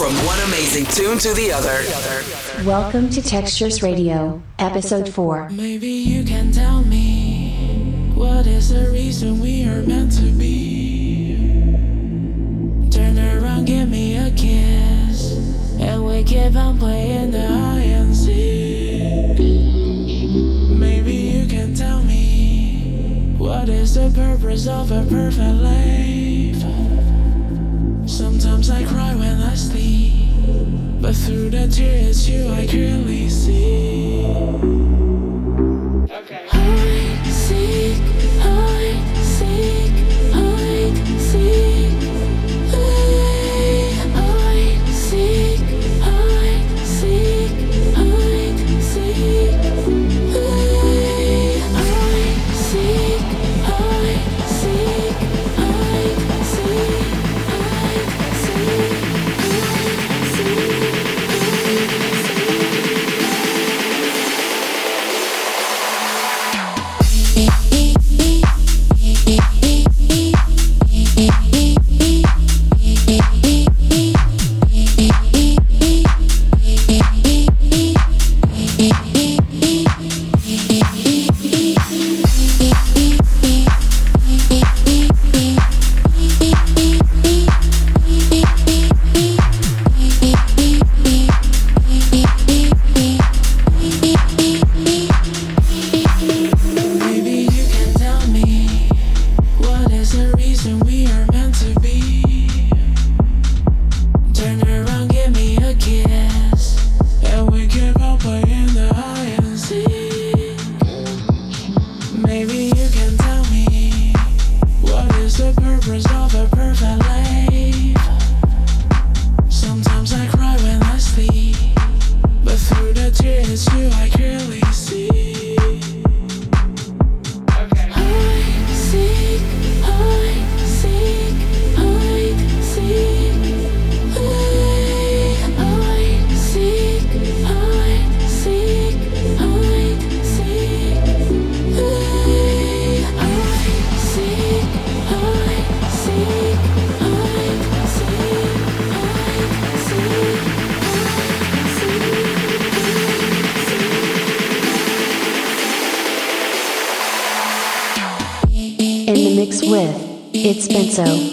From one amazing tune to the other. Welcome to Textures Radio, Episode 4. Maybe you can tell me what is the reason we are meant to be. Turn around, give me a kiss, and we keep on playing the high and seek. Maybe you can tell me what is the purpose of a perfect life. Sometimes I cry when I sleep, but through the tears, you I clearly see. Hide, It's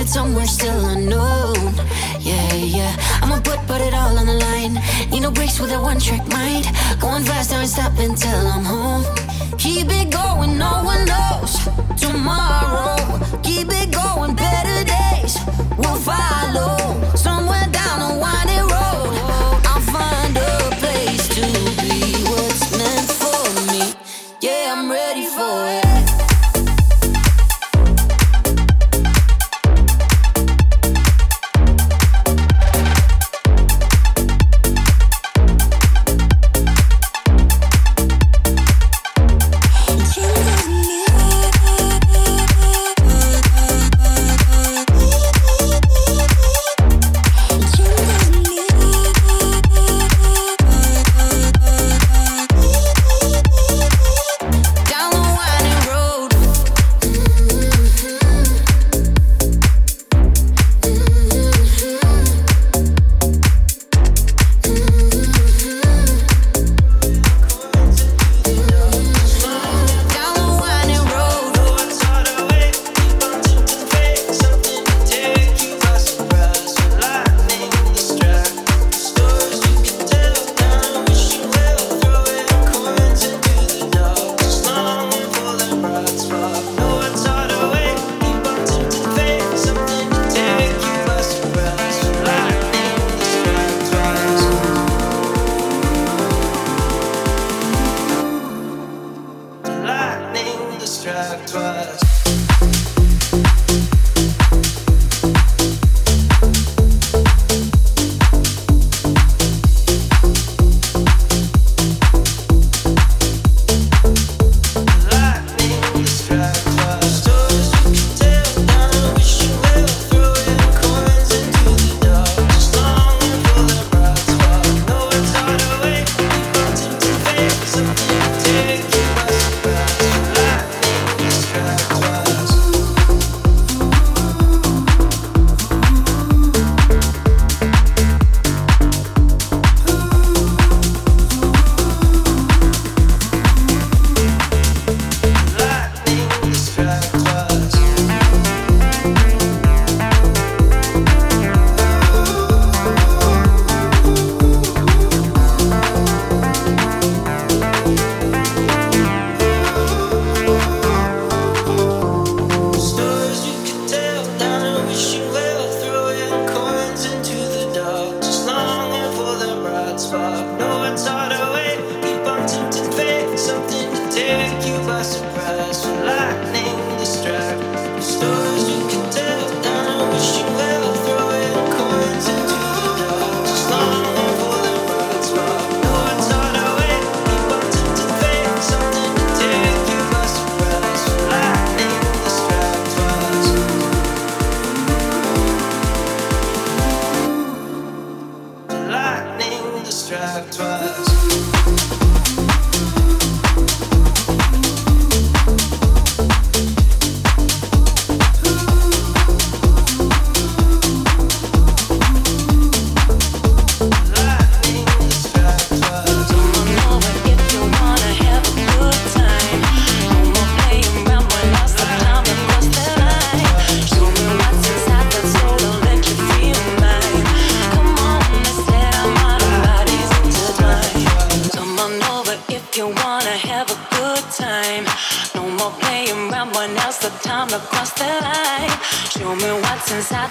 headed somewhere still unknown. Yeah, yeah. I'ma put, put it all on the line. Need no breaks with a one track mind. Going fast, now ain't stopping till I'm home. Keep it going, no one knows tomorrow. Keep it going, better days will follow.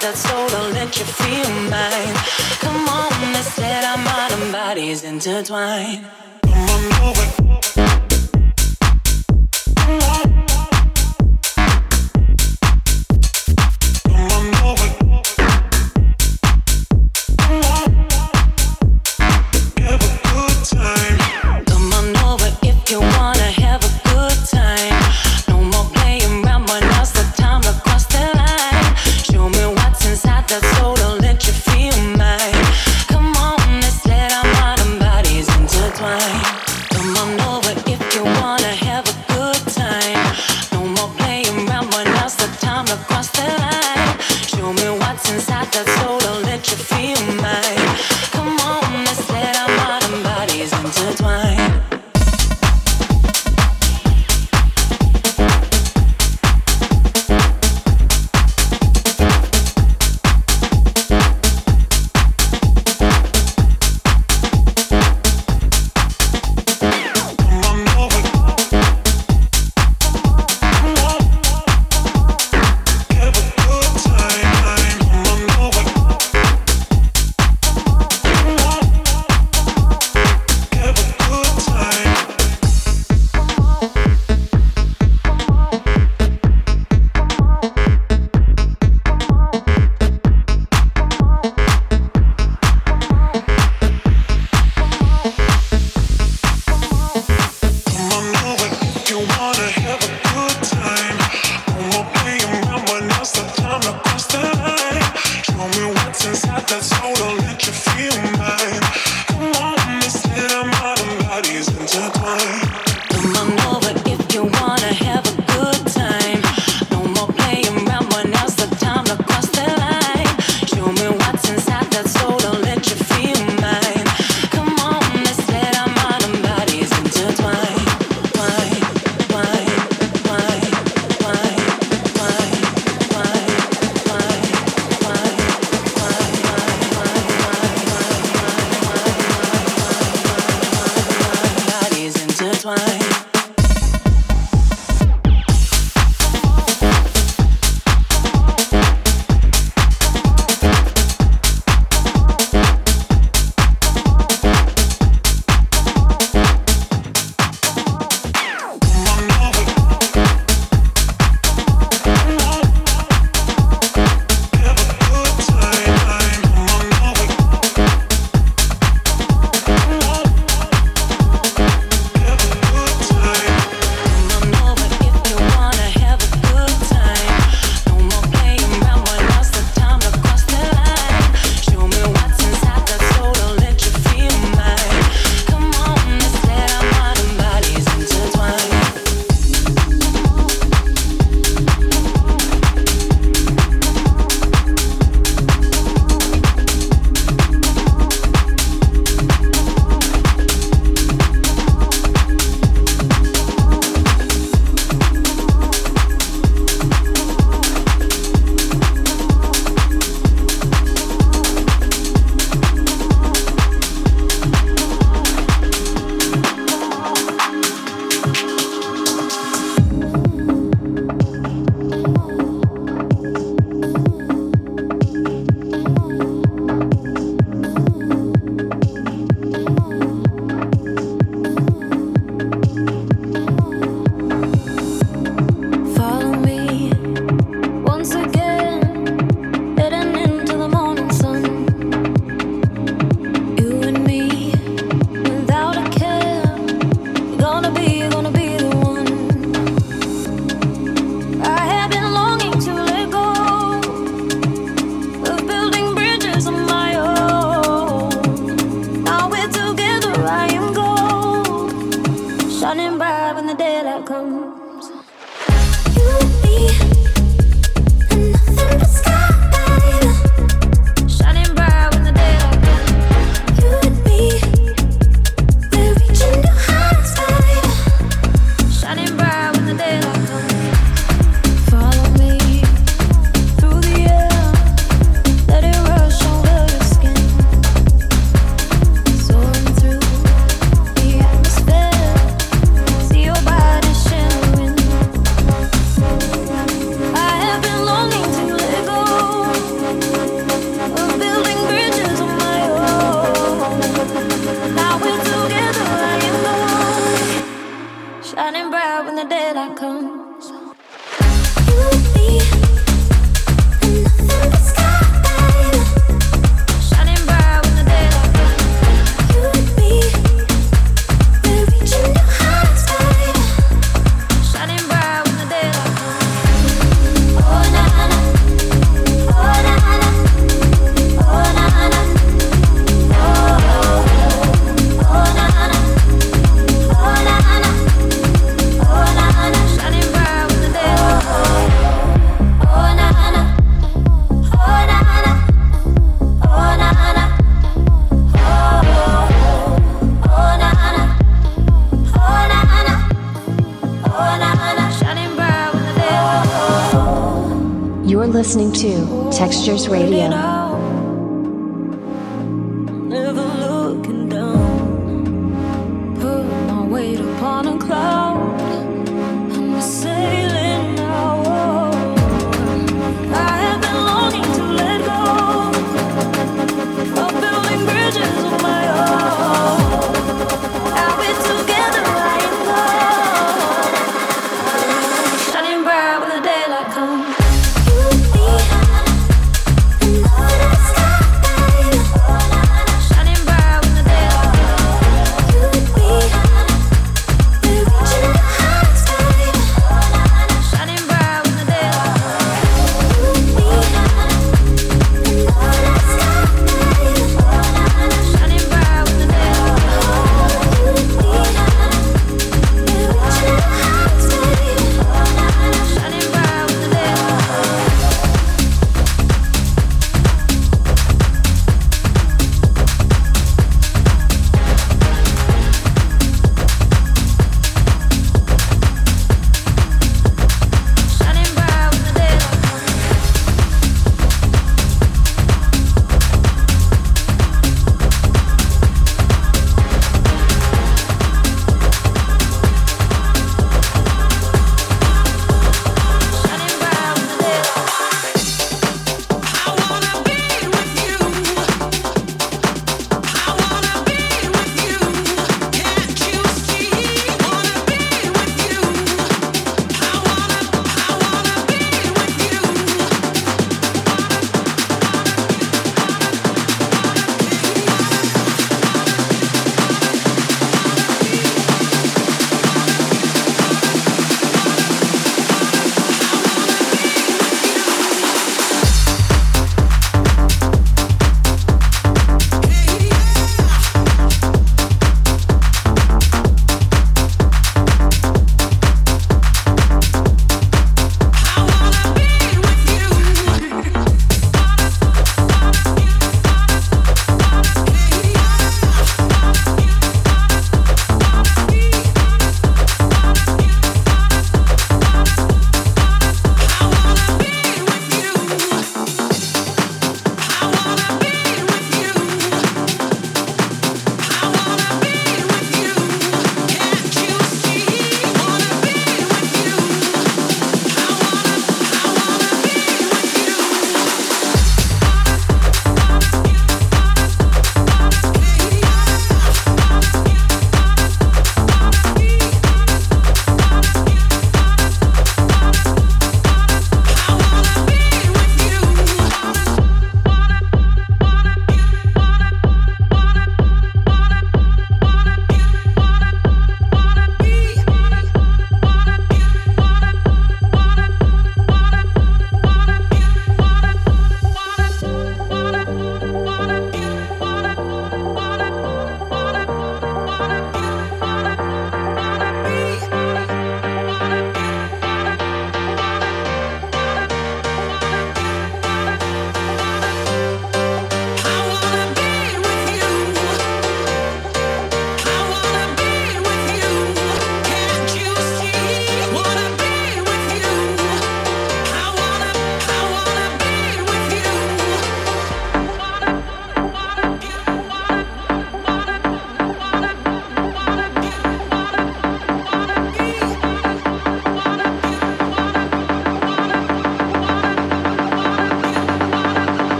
that soul, I'll let you feel mine. Come on, let's let our modern bodies intertwine. Come on over. I come.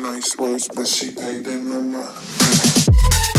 nice words, but she paid them no money.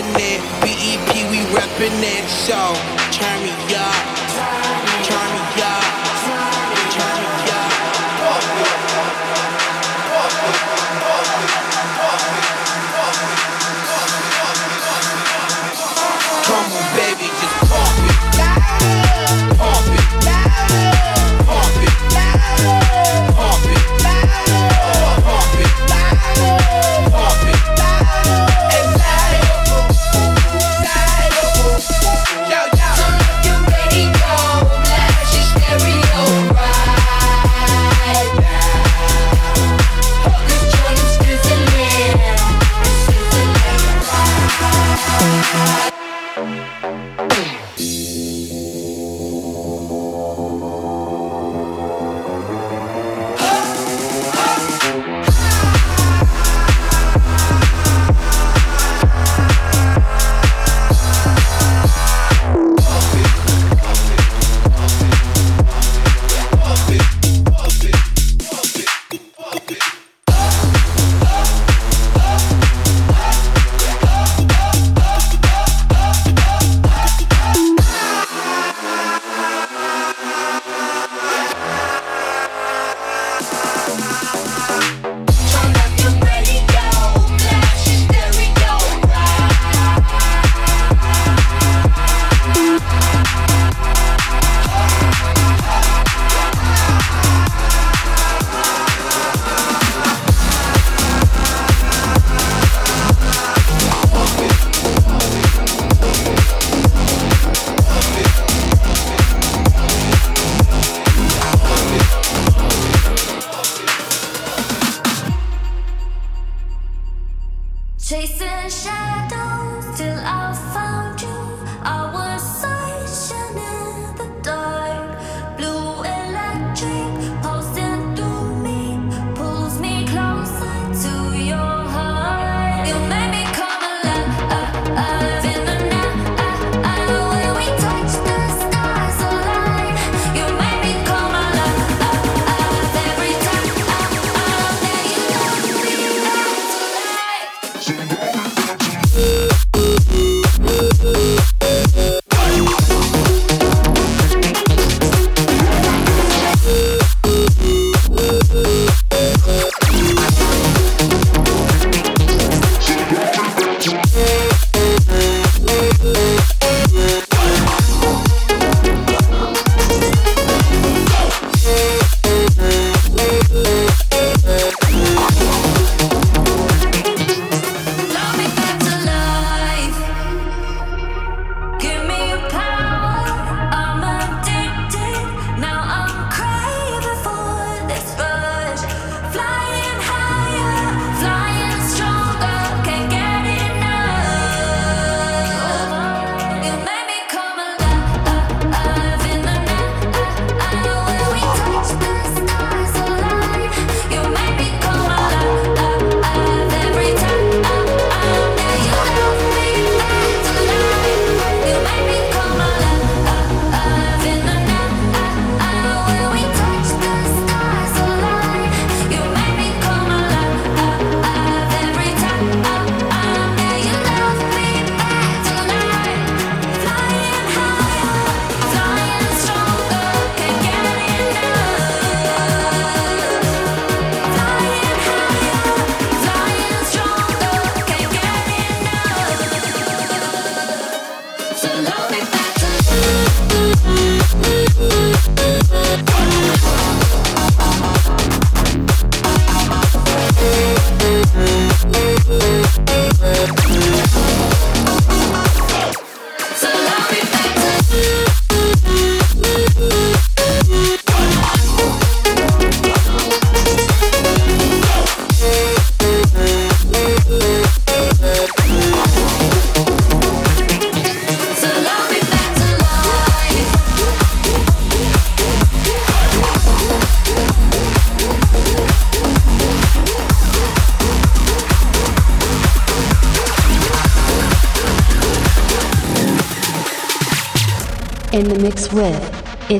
reppin' it. BEP, we reppin' it. So turn me up, turn me up.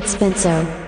It's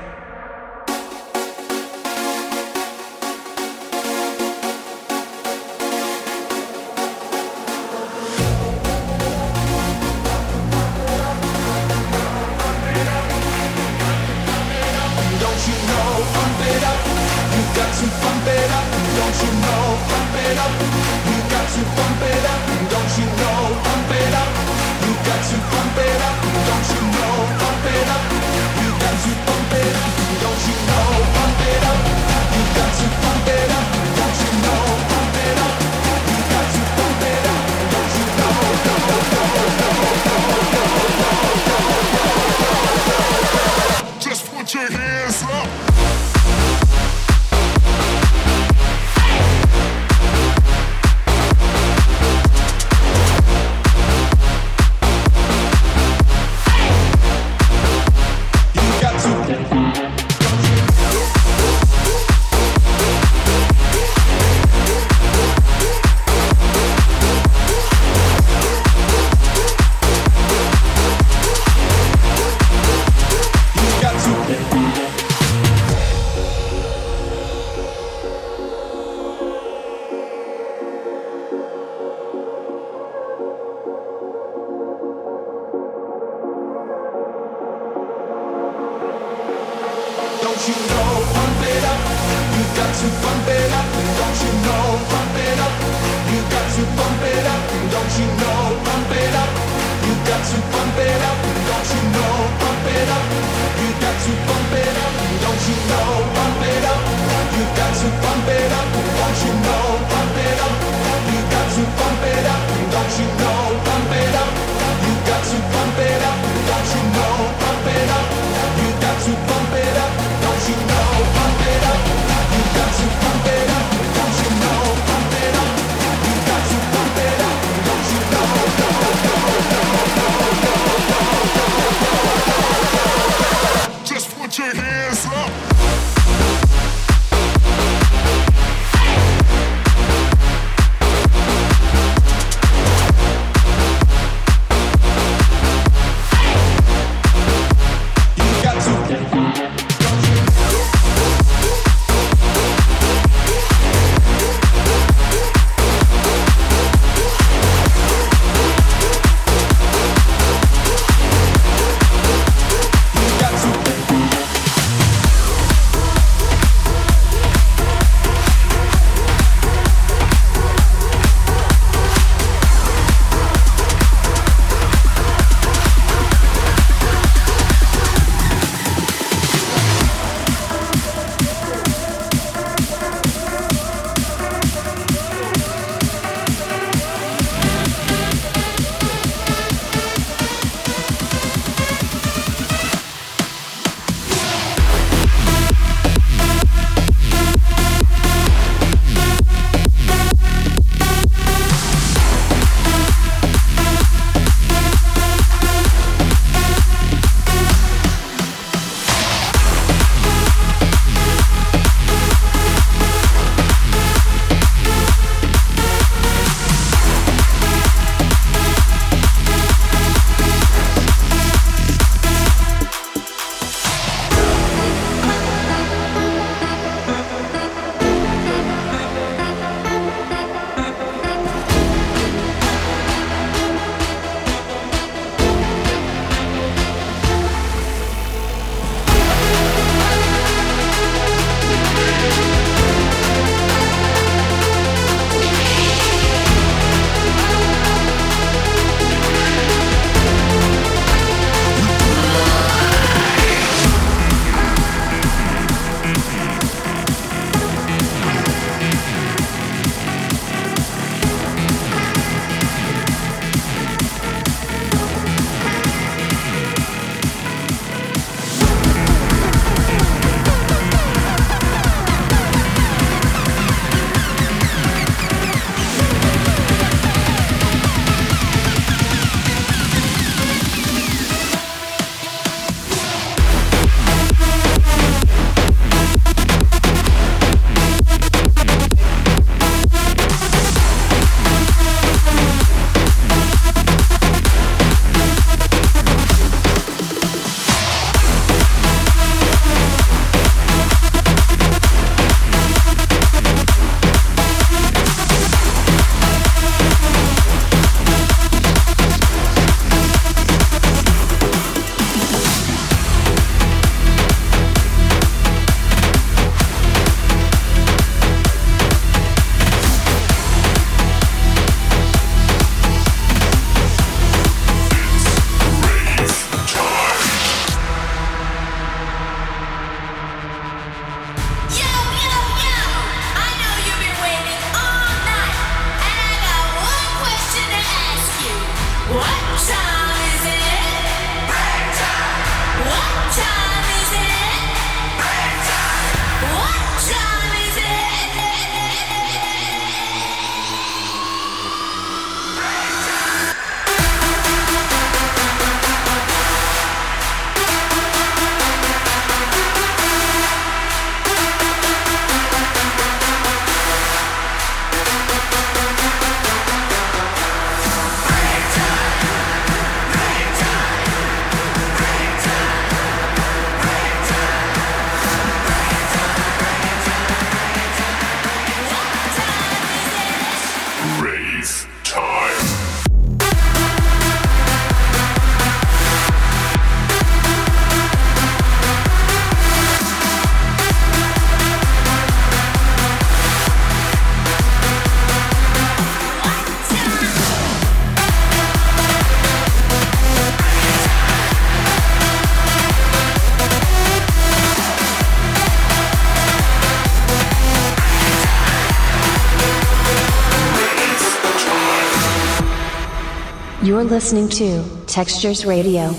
You're listening to Textures Radio.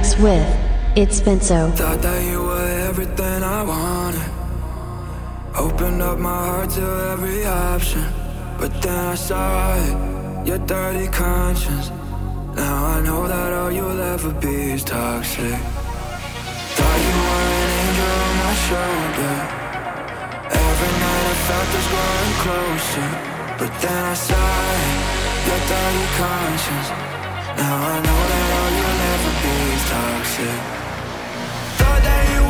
Mix with It's Benzzo. Thought that you were everything I wanted. Opened up my heart to every option. But then I saw it, your dirty conscience. Now I know that all you'll ever be is toxic. Thought you were an angel on my shoulder. Every night I felt this growing closer. But then I saw it, your dirty conscience. Now I know that all you'll ever be toxic. Thought that you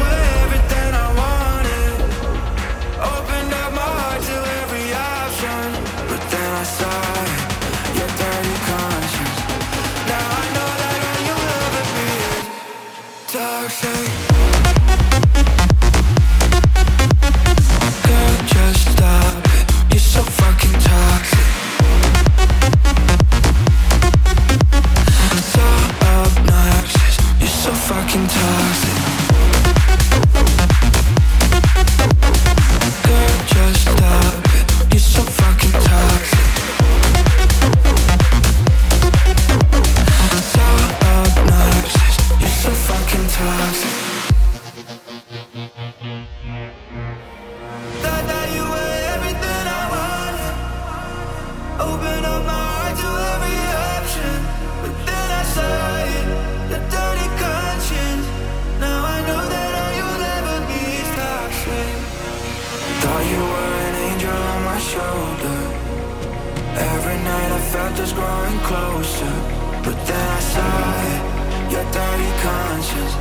conscience.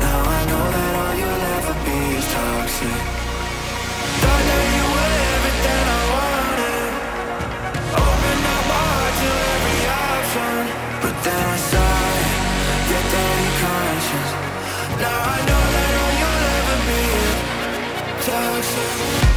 Now I know that all you'll ever be is toxic. Thought that you were everything I wanted. Open up my heart to every option, but then I saw your dirty conscience. Now I know that all you'll ever be is. Toxic.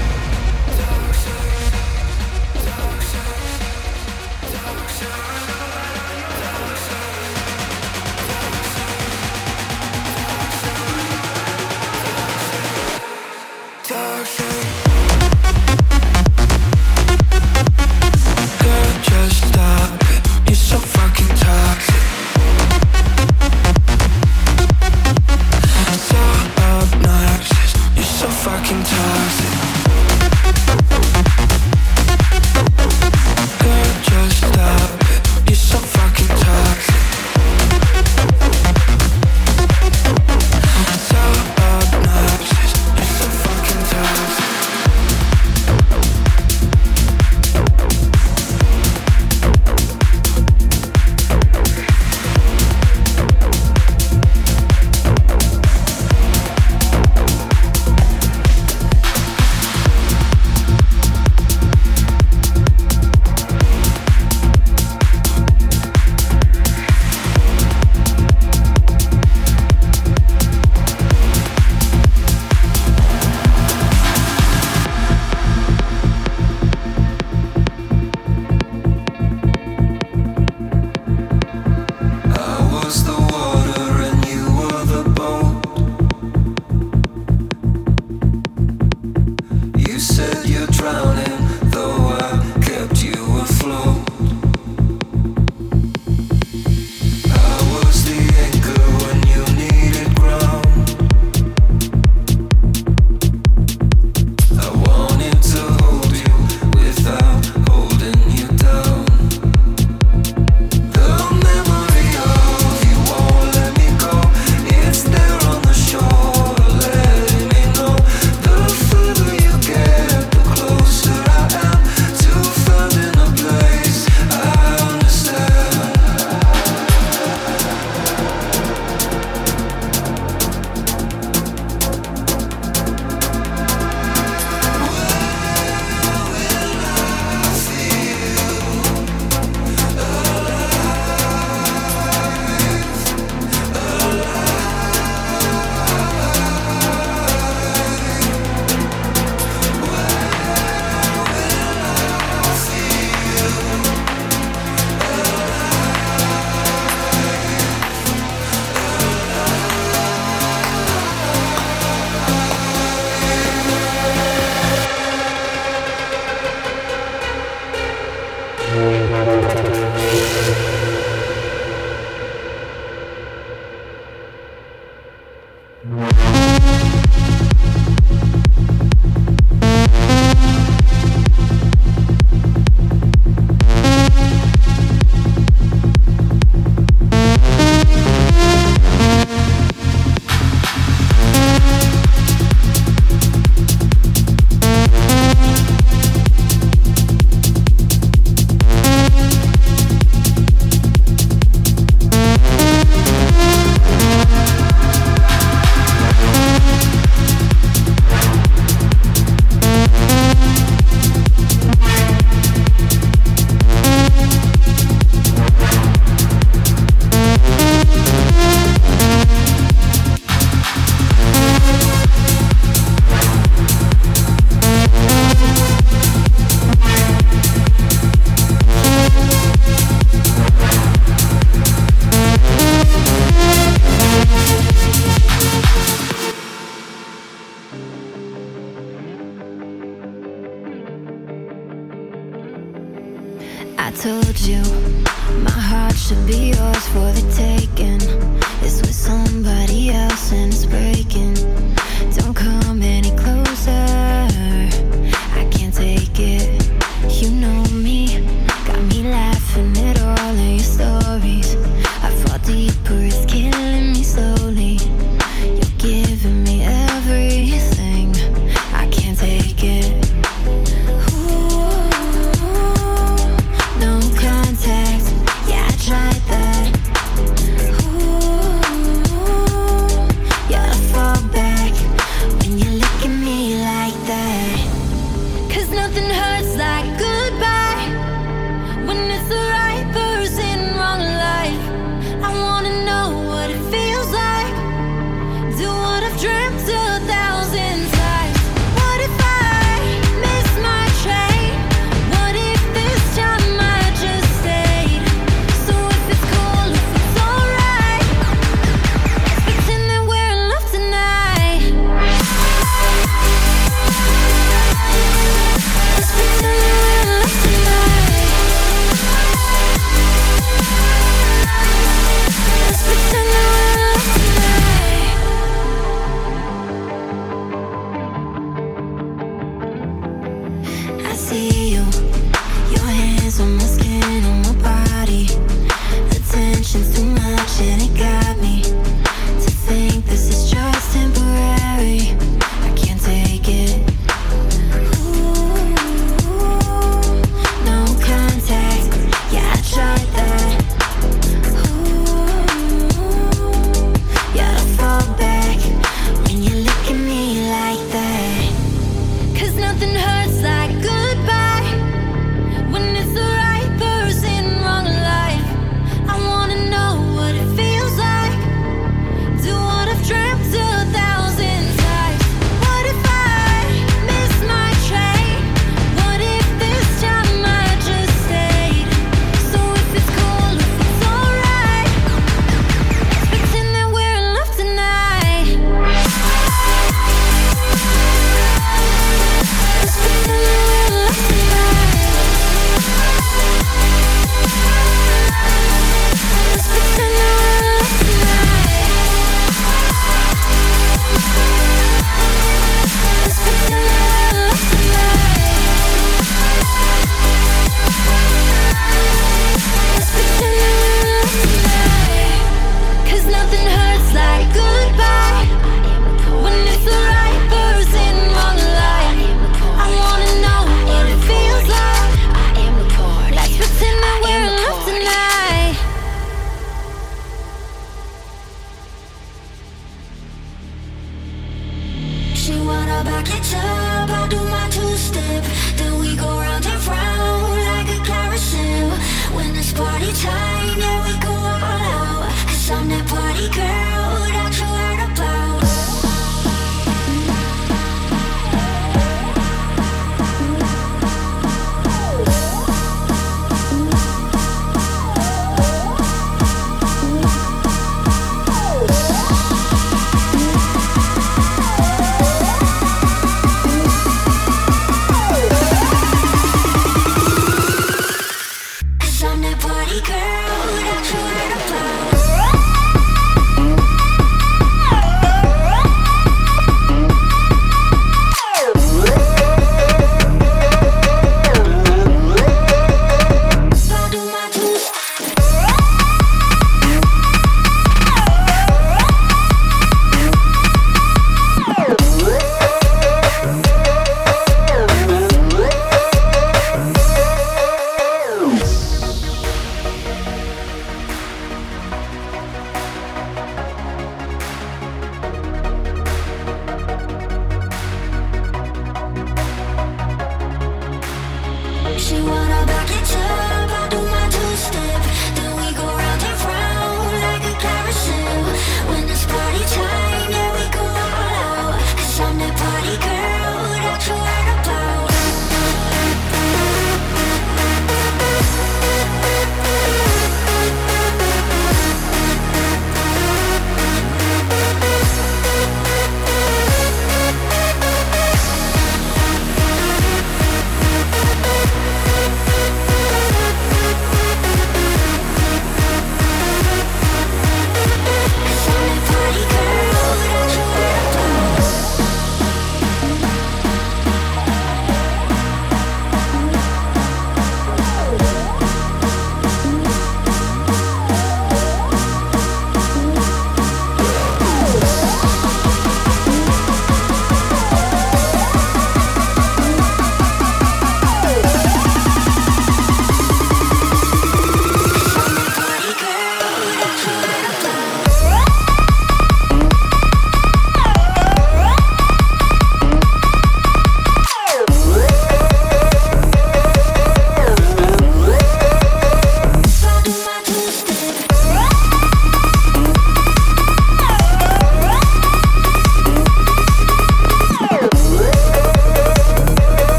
said you're drowning.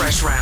Fresh round.